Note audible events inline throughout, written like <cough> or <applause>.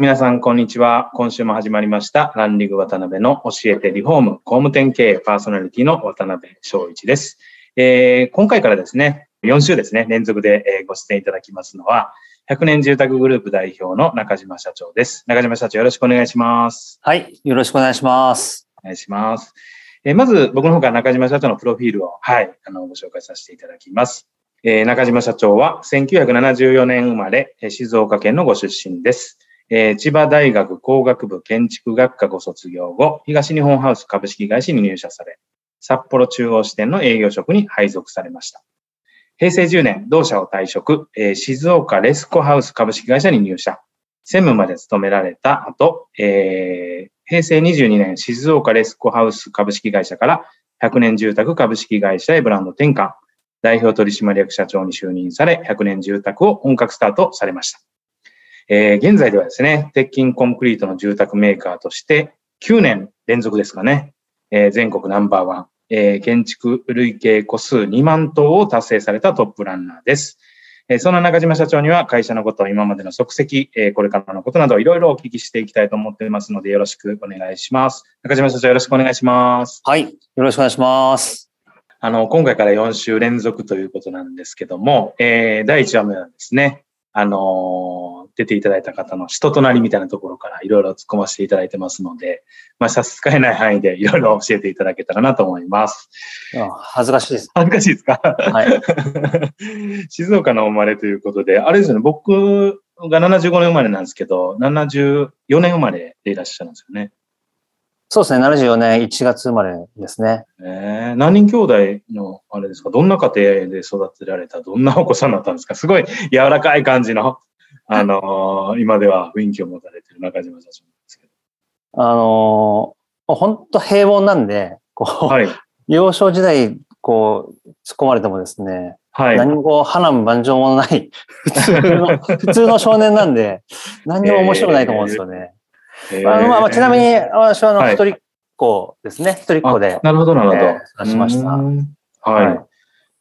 皆さん、こんにちは。今週も始まりました、ランリグ渡辺の教えてリフォーム工務店経営パーソナリティの渡辺翔一です。えー、今回からですね、4週ですね、連続でご出演いただきますのは、100年住宅グループ代表の中島社長です。中島社長よろしくお願いします。はい。よろしくお願いします。お願いします。えー、まず僕の方から中島社長のプロフィールを、はい、あの、ご紹介させていただきます。えー、中島社長は1974年生まれ、静岡県のご出身です。えー、千葉大学工学部建築学科ご卒業後、東日本ハウス株式会社に入社され、札幌中央支店の営業職に配属されました。平成10年、同社を退職、えー、静岡レスコハウス株式会社に入社。専務まで勤められた後、えー、平成22年、静岡レスコハウス株式会社から100年住宅株式会社へブランド転換、代表取締役社長に就任され、100年住宅を本格スタートされました。えー、現在ではですね、鉄筋コンクリートの住宅メーカーとして9年連続ですかね、えー、全国ナンバーワン、えー、建築累計個数2万棟を達成されたトップランナーです。えそんな中島社長には会社のこと、今までの足跡、えこれからのことなどいろいろお聞きしていきたいと思っていますのでよろしくお願いします。中島社長よろしくお願いします。はい。よろしくお願いします。あの、今回から4週連続ということなんですけども、えー、第1話目はですね、あの出ていただいた方の人となりみたいなところからいろいろ突っ込ませていただいてますので、まあ、差し支えない範囲で <laughs> いろいろ教えていただけたらなと思います。恥ずかしいです。恥ずかしいですか？はい。<laughs> 静岡の生まれということで、あれですよね、僕が75年生まれなんですけど、74年生まれでいらっしゃるんですよね。そうですね、74年1月生まれですね。えー、何人兄弟の、あれですか、どんな家庭で育てられた、どんなお子さんだったんですか？すごい柔らかい感じの、あのー、今では雰囲気を持たれてる中島社長ですけど。あのー、本当平凡なんで、こう、はい、幼少時代、こう、突っ込まれてもですね、はい、何もこう、波乱万丈もない <laughs> 普通の、普通の少年なんで、何にも面白くないと思うんですよね。あのまあ、ちなみに、私はあの、一人っ子ですね。一人っ子で。なるほど、なるほど。えー、しました。はい。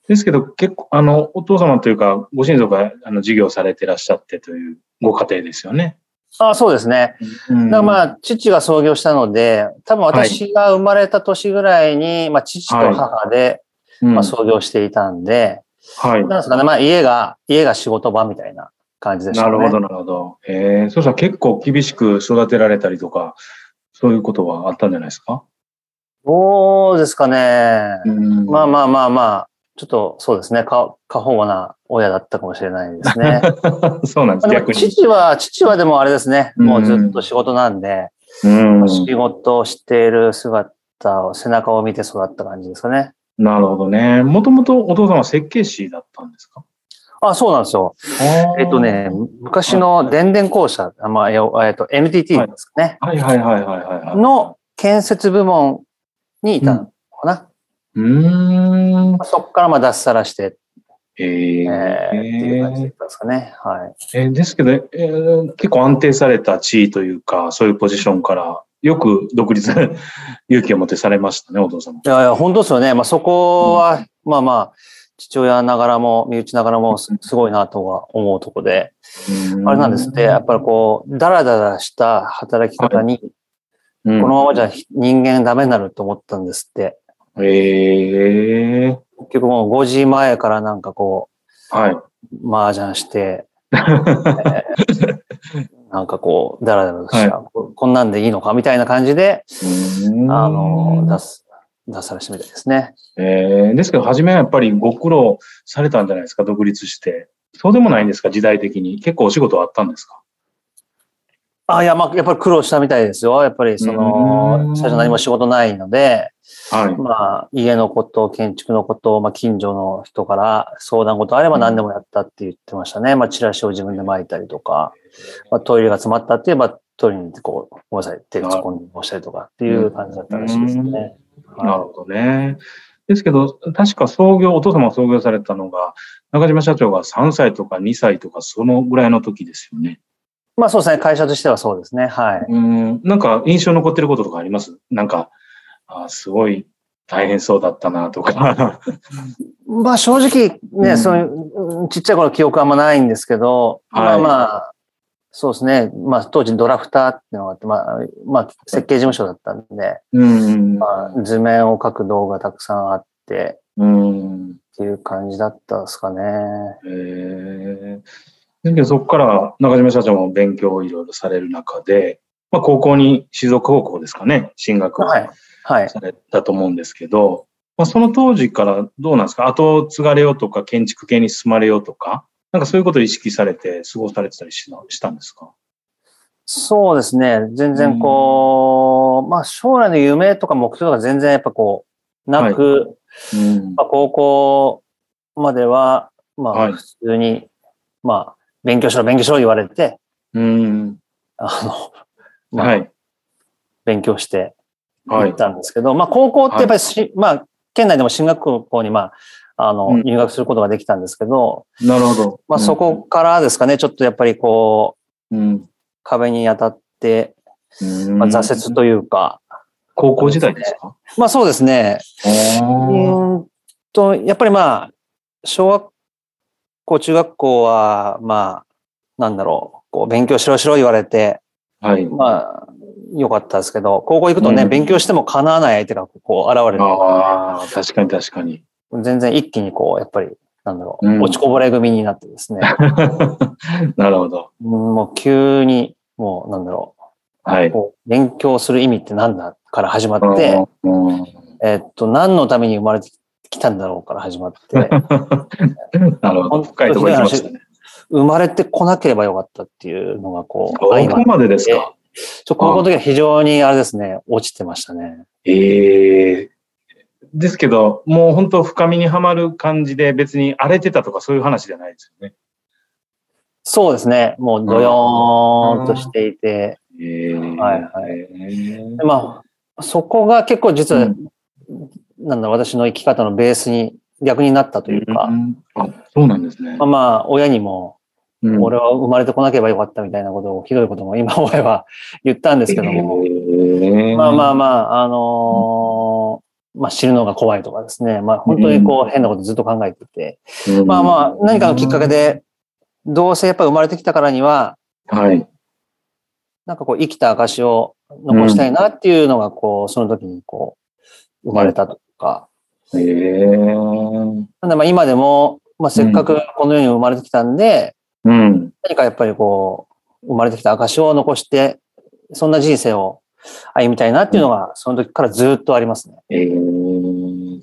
ですけど、結構、あの、お父様というか、ご親族が、あの、事業されてらっしゃってというご家庭ですよね。あそうですね。だからまあ、父が創業したので、多分私が生まれた年ぐらいに、まあ、父と母で、まあ、創業していたんで、はい。なんですかね、まあ、家が、家が仕事場みたいな感じでしたね。なるほど、なるほど。ええー、そしたら結構厳しく育てられたりとか、そういうことはあったんじゃないですか？どうですかね。まあまあまあまあ、ちょっとそうですね、過過保護な親だったかもしれないですね。<laughs> そうなんです、逆に。父は、父はでもあれですね、もうずっと仕事なんで、うん仕事をしている姿を、背中を見て育った感じですかね。なるほどね。もともとお父さんは設計士だったんですか？あ、そうなんですよ。えっとね、昔の電電公社、まあ、えっと、NTT ですかね。はいはいはいはいはい。の建設部門にいたのかな。うん。そこからまあ脱サラして、えー、えー、っていう感じですかね。はい。えー、ですけど、えー、結構安定された地位というか、そういうポジションから、よく独立、<laughs> 勇気を持ってされましたね、お父様。いやいや、本当ですよね。まあそこは、うん、まあまあ、父親ながらも、身内ながらもすごいなとは思うとこで、あれなんですって、やっぱりこう、だらだらした働き方に、このままじゃ人間ダメになると思ったんですって。へえー。結局もう5時前からなんかこう、はい。麻雀して、えー、なんかこう、だらだらした、はい、こんなんでいいのかみたいな感じで、あの、出す、出されしてみたいですね。えー、ですけど、初めはやっぱりご苦労されたんじゃないですか、独立して。そうでもないんですか、時代的に。結構お仕事あったんですか？あ、いや、まあ、やっぱり苦労したみたいですよ。やっぱり、その、最初何も仕事ないので、はい、まあ、家のこと、建築のこと、まあ、近所の人から相談事あれば何でもやったって言ってましたね。まあ、チラシを自分で巻いたりとか、まあ、トイレが詰まったって言えば、取りに行って、こう、ごめんなさい、手突っ込んで押したりとかっていう感じだったらしいですね。なるほどね。ですけど、確か創業、お父様が創業されたのが、中島社長が3歳とか2歳とか、そのぐらいの時ですよね。まあそうですね、会社としてはそうですね、はい。うん、なんか印象に残ってることとかあります？なんか、あすごい大変そうだったなとか。<laughs> まあ正直ね、うんそういう、ちっちゃい頃記憶あんまないんですけど、はいまあまあ、そうですね。まあ当時ドラフターっていうのがあって、まあ、まあ設計事務所だったんで、うん。まあ図面を描く動画たくさんあってうん。っていう感じだったですかね。えー、だけどそこから中島社長も勉強をいろいろされる中で、まあ、高校に、静岡高校ですかね、進学をはい。はい。されたと思うんですけど、まあ、その当時からどうなんですか？後を継がれようとか、建築系に進まれようとか、なんかそういうことを意識されて過ごされてたりしたしたんですか？そうですね。全然こう、まあ将来の夢とか目標とか全然やっぱこう、なく、うん。まあ、高校までは、まはいあ普通に、まあ勉強しろ勉強しろ言われて、うん。あの、<laughs> まあはい。勉強してはい行っ。たんですけど、まあ高校ってやっぱりし、まあ県内でも進学校にまあ、あの、うん入学することができたんですけど、なるほど。まあそこからですかね、ちょっとやっぱりこう、うん、壁に当たって、うん。まあ、挫折というか、高校時代ですか？まあそうですね、うんと、やっぱりまあ、小学校、中学校は、まあ、なんだろう、こう勉強しろしろ言われて、はい。まあ、良かったですけど、高校行くとね、うん勉強しても叶わない相手がこう現れる。ああ、確かに確かに。全然一気にこう、やっぱり、なんだろう、うん落ちこぼれ組になってですね、<laughs> なるほど。うんもう急に、もうなんだろう、はい。勉強する意味って何だから始まって、うんえっと、何のために生まれてきたんだろうから始まって、<laughs> なるほど。深いところ行きましたね。生まれてこなければよかったっていうのがこう、こ相まっこまでですか？ちょ高校の時は非常にあれですね、落ちてましたね。ええですけど、もう本当深みにはまる感じで別に荒れてたとかそういう話じゃないですよね。そうですね、もうドヨーンとしていて、ええはいはいまあ、そこが結構実は、うんなんだ、私の生き方のベースに逆になったというか、あ、そうなんですね。まあ。まあ、親にも、うん。俺は生まれてこなければよかったみたいなことを、ひどいことも今思えば言ったんですけども、ええまあまあまあ、あのーまあ死ぬのが怖いとかですね、まあ本当にこう変なことずっと考えてて、うん。まあまあ何かのきっかけで、どうせやっぱり生まれてきたからには、はい。なんかこう生きた証を残したいなっていうのがこう、その時にこう、生まれたとか、ええなんでまあ今でも、まあせっかくこの世に生まれてきたんで、うん。何かやっぱりこう、生まれてきた証を残して、そんな人生を歩みたいなっていうのが、その時からずっとありますね。ええ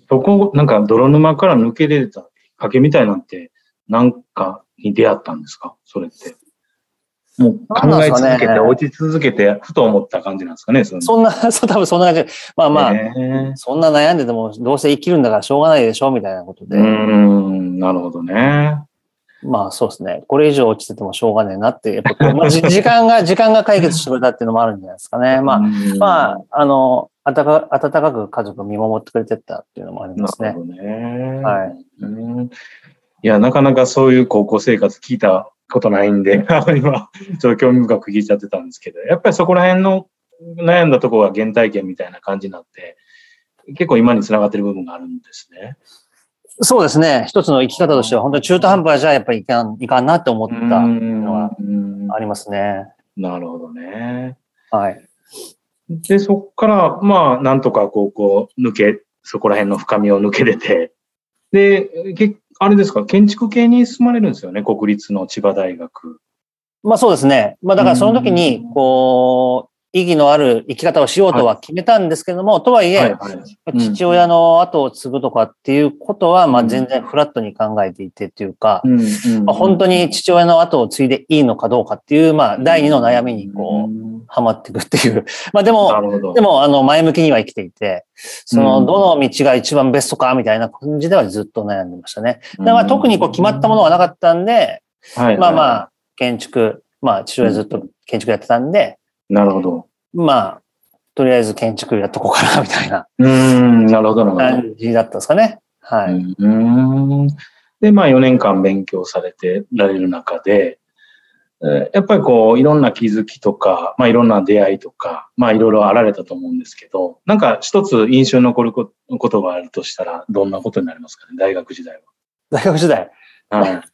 そこ、なんか泥沼から抜け出たきっかけみたいなんて、なんかに出会ったんですか？それって。もう考え続けて、落ち続けて、ふと思った感じなんですかねそんな、<laughs> そう多分そんな感じで、まあまあ、えそんな悩んでてもどうせ生きるんだからしょうがないでしょみたいなことで、えうーん、なるほどね。まあそうですね。これ以上落ちててもしょうがねえなって、やっぱまあじ <laughs> 時間が、時間が解決してくれたっていうのもあるんじゃないですかね。まあ、うんまあ、あの、温か温かく家族が見守ってくれてったっていうのもありますね。なるほどね。はいうん。いや、なかなかそういう高校生活聞いたことないんで、今、ちょっと興味深く聞いちゃってたんですけど、やっぱりそこら辺の悩んだところが原体験みたいな感じになって、結構今につながってる部分があるんですね。そうですね。一つの生き方としては、本当に中途半端じゃやっぱりいかん、いかんなって思ったのはうんありますね。なるほどね。はい。で、そこから、まあ、なんとか高校抜け、そこら辺の深みを抜け出て、で、けあれですか、建築系に進まれるんですよね、国立の千葉大学。まあそうですね。まあだからその時に、こう、意義のある生き方をしようとは決めたんですけども、とはいえ、はいはい。うん。父親の後を継ぐとかっていうことは、まあうん全然フラットに考えていてっていうか、うんうんまあ、本当に父親の後を継いでいいのかどうかっていう、まあ第二の悩みにこう、んはまっていくっていう。<laughs> まあでなも。でもあの前向きには生きていて、そのうんどの道が一番ベストかみたいな感じではずっと悩んでましたね。だからまあ特にこう決まったものはなかったんで、はい、まあまあ。あ建築、まあ父親ずっと建築やってたんで、なるほど。まあ、とりあえず建築やっとこうかな、みたいなうーん、なるほど、なるほど。感じだったんですかね。はい。うーんで、まあ4年間勉強されてられる中で、えーやっぱりこう、いろんな気づきとか、まあいろんな出会いとか、まあいろいろあられたと思うんですけど、なんか一つ印象に残るこことがあるとしたら、どんなことになりますかね、大学時代大学時代？は。はい。<laughs>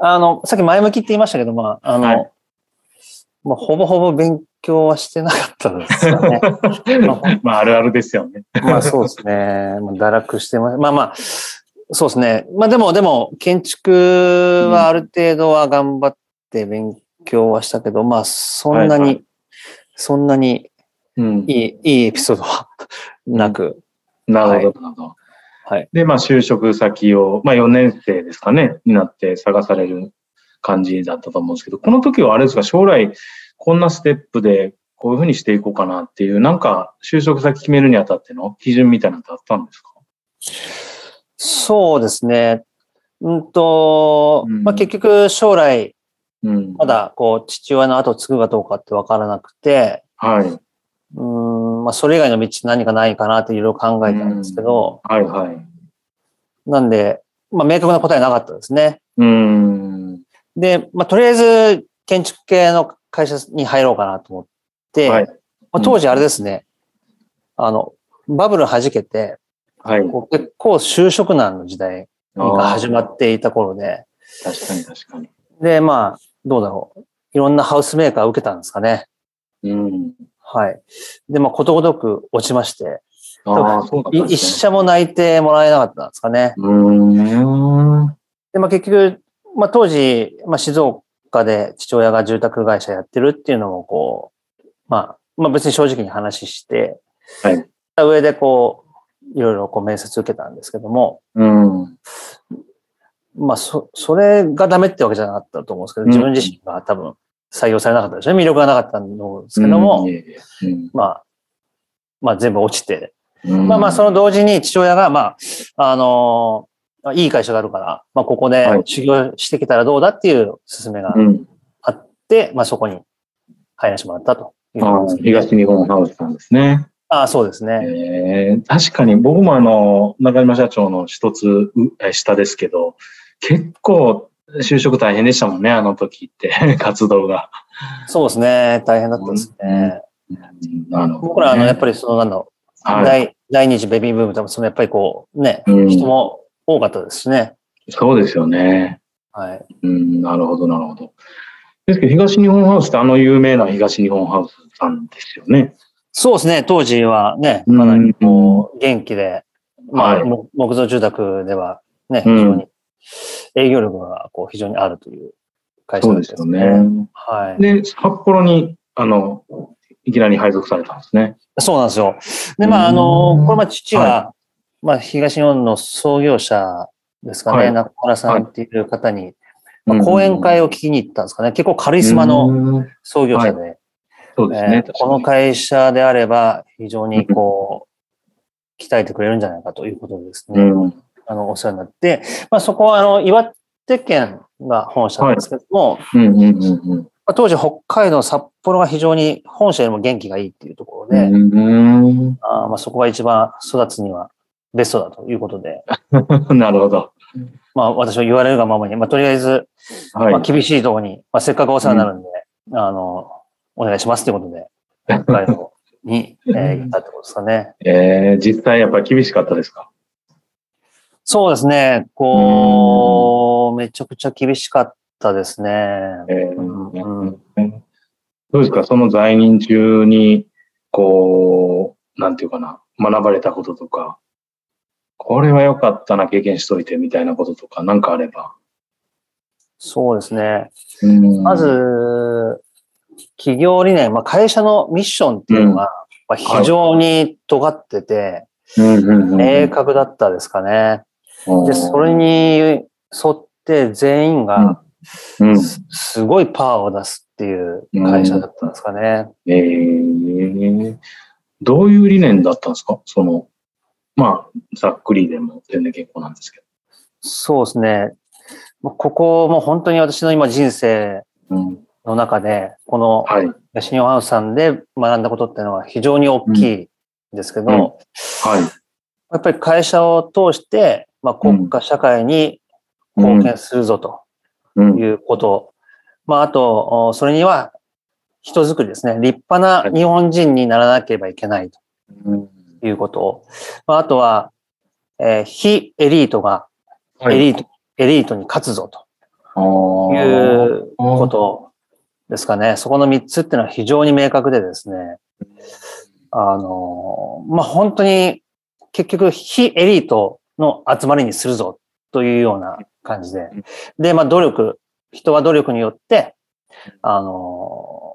あの、さっき前向きって言いましたけど、まあ、あの、はいまあ、ほぼほぼ勉強はしてなかったですよね。<laughs> まあまああるあるですよね。まあそうですね。まあ堕落してます。まあまあ、そうですね。まあでも、でも、建築はある程度は頑張って勉強はしたけど、まあそんなに、はいはそんなにうん。いい、いいエピソードはなく、なるほど、なるほど。はい。で、まあ就職先を、まあ4年生ですかね、になって探される感じだったと思うんですけど、この時はあれですか、将来こんなステップでこういうふうにしていこうかなっていう、なんか就職先決めるにあたっての基準みたいなのってあったんですか？そうですね。うんと、うんまあ結局将来、うん。ま。だこう父親の後を継ぐかどうかってわからなくて、はい。うーん、まあそれ以外の道何かないかなっていろいろ考えたんですけど、はいはい。なんで、まあ明確な答えなかったですね。うん。で、まあとりあえず建築系の会社に入ろうかなと思って、はい。まあ、当時あれですね、あの、バブル弾けて、はい。こう結構就職難の時代が始まっていた頃で、確かに確かに。で、まあ、どうだろう。いろんなハウスメーカーを受けたんですかね。うん。はい。で、まあ、ことごとく落ちまして、ね。一社も内定もらえなかったんですかね。うーん。で、まあ、結局、まあ、当時、まあ、静岡で父親が住宅会社やってるっていうのも、こう、まあ、まあ、別に正直に話して、はい。上でこう、いろいろこう面接受けたんですけども、うん。まあ、そ、それがダメってわけじゃなかったと思うんですけど、うん。自分自身が多分採用されなかったでしょ？うね。魅力がなかったんですけども、まあ、まあ全部落ちて、うん。まあまあその同時に父親が、まあ、あのーいい会社があるから、まあここではい。修行してきたらどうだっていう勧めがうん。あって、まあそこに入らせてもらったと。いうああことですね東日本ハウスさんですね。ああ、そうですね。えー確かに僕もあの、中島社長の一つ下ですけど、結構就職大変でしたもんね、あの時って、<laughs> 活動が。そうですね。大変だったですね。うん僕ら、あの、やっぱりその、なんだろう、はい第第二次ベビーブームとか、そのやっぱりこう、ね、うん人も多かったですしね。そうですよね。はい。うん、なるほど、なるほど。ですけど、東日本ハウスってあの有名な東日本ハウスさんですよね。そうですね。当時はね、うんかなりこう、元気で、まあ、はいも木造住宅ではね、非うん常に、営業力がこう非常にあるという会社そうですよね。はい。で、札幌に、あの、いきなり配属されたんですね。そうなんですよ。で、まあ、あの、うんこれ、まあ、父が、はまあ、東日本の創業者ですかね、はい中村さんっていう方に、うんまあ、講演会を聞きに行ったんですかね。結構カリスマのうん創業者で、そうですね。えーこの会社であれば、非常にこう、<laughs> 鍛えてくれるんじゃないかということでですね、うん。あの、お世話になって、まあ、そこは、あの、岩手県が本社なんですけども、当時北海道、札幌が非常に本社よりも元気がいいっていうところで、うんあーまあそこが一番育つにはベストだということで、<laughs> なるほど。まあ私は言われるがままに、まあとりあえず、はい。まあ厳しいところに、まあせっかくお世話になるんで、あの、お願いしますということで、北海道に、えー <laughs> 行ったってことですかね。えー、実際やっぱり厳しかったですか？そうですね、こう、めちゃくちゃ厳しかったですね。えうんーどうですか？その在任中に、こう、なんていうかな、学ばれたこととか、これは良かったな、経験しといてみたいなこととか、なんかあれば。そうですね。うん。ま、ず、企業理念、まあ会社のミッションっていうのが、まあ非常に尖ってて、明確だったですかね。で、それに沿って全員がうん、すすごいパワーを出すっていう会社だったんですかね。えー、どういう理念だったんですか？その、まあ、ざっくりでも全然結構なんですけそうですね。まあここも本当に私の今人生ど。うん、の中で、このはい。シニアハウスさんで学んだことっていうのは非常に大きいんですけど、うんはい。やっぱり会社を通して、まあ、国家社会に貢献するぞとうん。いうこと。まあ、あと、おそれには人づくりですね。立派な日本人にならなければいけないうんということ。まあ、あとは、えー非エリートがはいエリート、エリートに勝つぞとあいーうことですかね。そこの3つっていうのは非常に明確でですね。あの、まあ、本当に結局非エリートの集まりにするぞというような感じで。で、まあ、努力、人は努力によって、あの、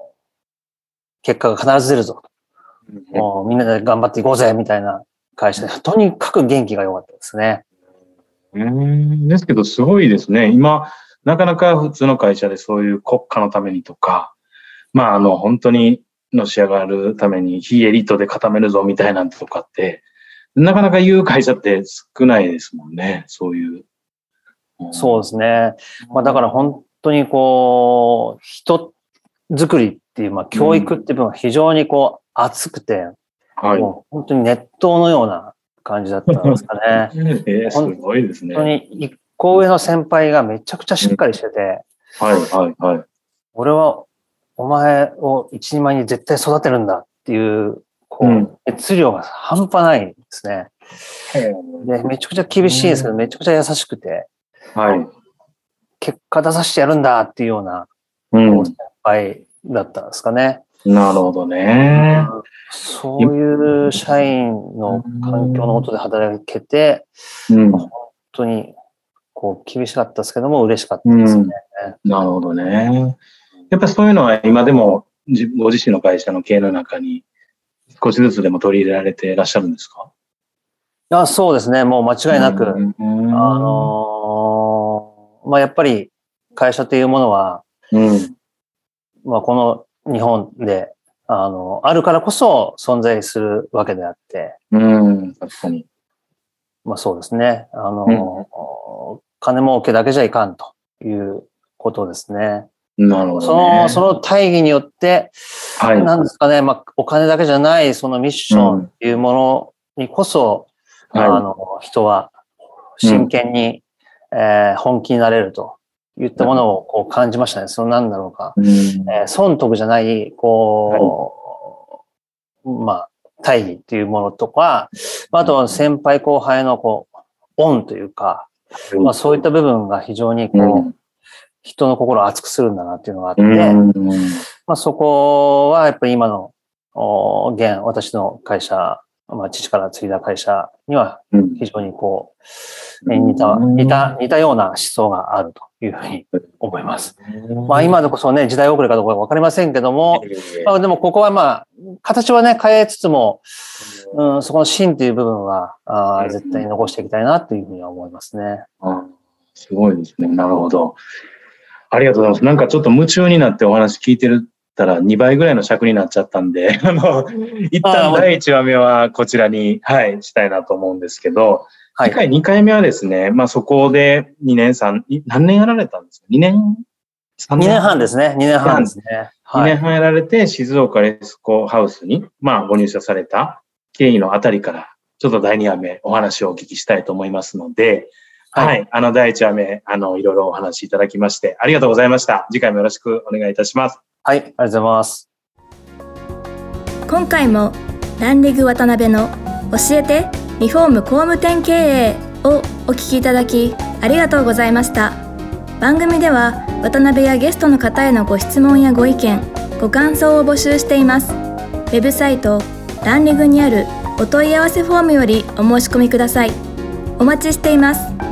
結果が必ず出るぞと。もうみんなで頑張っていこうぜみたいな会社で、とにかく元気が良かったですね。うんですけど、すごいですね。今、なかなか普通の会社でそういう国家のためにとか、まあ、あの、本当にのし上がるために非エリートで固めるぞみたいなんとかって、なかなか言う会社って少ないですもんね。そういう。そうですね。まあ、だから本当にこう、人作りっていう、まあ、教育っていう部分は非常にこう、熱くて、はい。もう本当に熱湯のような感じだったんですかね。<laughs> えーすごいですね。本当に一個上の先輩がめちゃくちゃしっかりしてて、はい、はい、はい。俺はお前を一人前に絶対育てるんだっていう、こうんう、熱量が半端ないんですね。で、めちゃくちゃ厳しいんですけど、めちゃくちゃ優しくて、はい。結果出させてやるんだっていうようなうん。先輩だったんですかね。なるほどね。そういう社員の環境のことで働けて、うん。本当にこう厳しかったですけども嬉しかったですね。なるほどね。やっぱそういうのは今でも自ご自身の会社の経営の中に少しずつでも取り入れられていらっしゃるんですか？あそうですね。もう間違いなく、うんあのーまあ、やっぱり会社というものは、うん。まあ、この日本で、あの、あるからこそ存在するわけであって、うん。確かに。まあそうですね。あの、金儲けだけじゃいかんということですね。なるほそど、ね。の、その大義によって、はい。なんですかね、まあ、お金だけじゃない、そのミッションっていうものにこそ、はいあの、人は真剣に、えー本気になれるといったものをこう感じましたね。そのなんだろうか。うんえー損得じゃない、こう、まあ、大義っていうものとか、あとは先輩後輩のこう、恩というか、まあそういった部分が非常にこう、うん人の心を熱くするんだなっていうのがあって、うんまあそこはやっぱり今の、お現、私の会社、まあ父から継いだ会社にはうん非常にこう、え似た、似た、似たような思想があるというふうに思います。まあ今でこそね、時代遅れかどうかわかりませんけども、まあでもここはまあ、形はね、変えつつも、うん、そこの芯っていう部分は、あー絶対に残していきたいなというふうには思いますね。あすごいですね。なるほど。ありがとうございます。なんかちょっと夢中になってお話聞いてるたら2倍ぐらいの尺になっちゃったんで、<laughs> あの、一旦第1話目はこちらに、はい、したいなと思うんですけど、はい次回2回目はですね、まあそこで2年3、い何年やられたんですか ?2 年 ?3 2年半ですね。2年半ですね。2はい。年半やられて、静岡レスコハウスに、まあ、ご入社された経緯のあたりから、ちょっと第2話目お話をお聞きしたいと思いますので、はい。はい、あの、第1話目、あの、いろいろお話しいただきまして、ありがとうございました。次回もよろしくお願いいたします。はい、ありがとうございます。今回もランディグ渡辺の教えてリフォーム工務店経営をお聞きいただきありがとうございました。番組では渡辺やゲストの方へのご質問やご意見ご感想を募集しています。ウェブサイトランリグにあるお問い合わせフォームよりお申し込みください。お待ちしています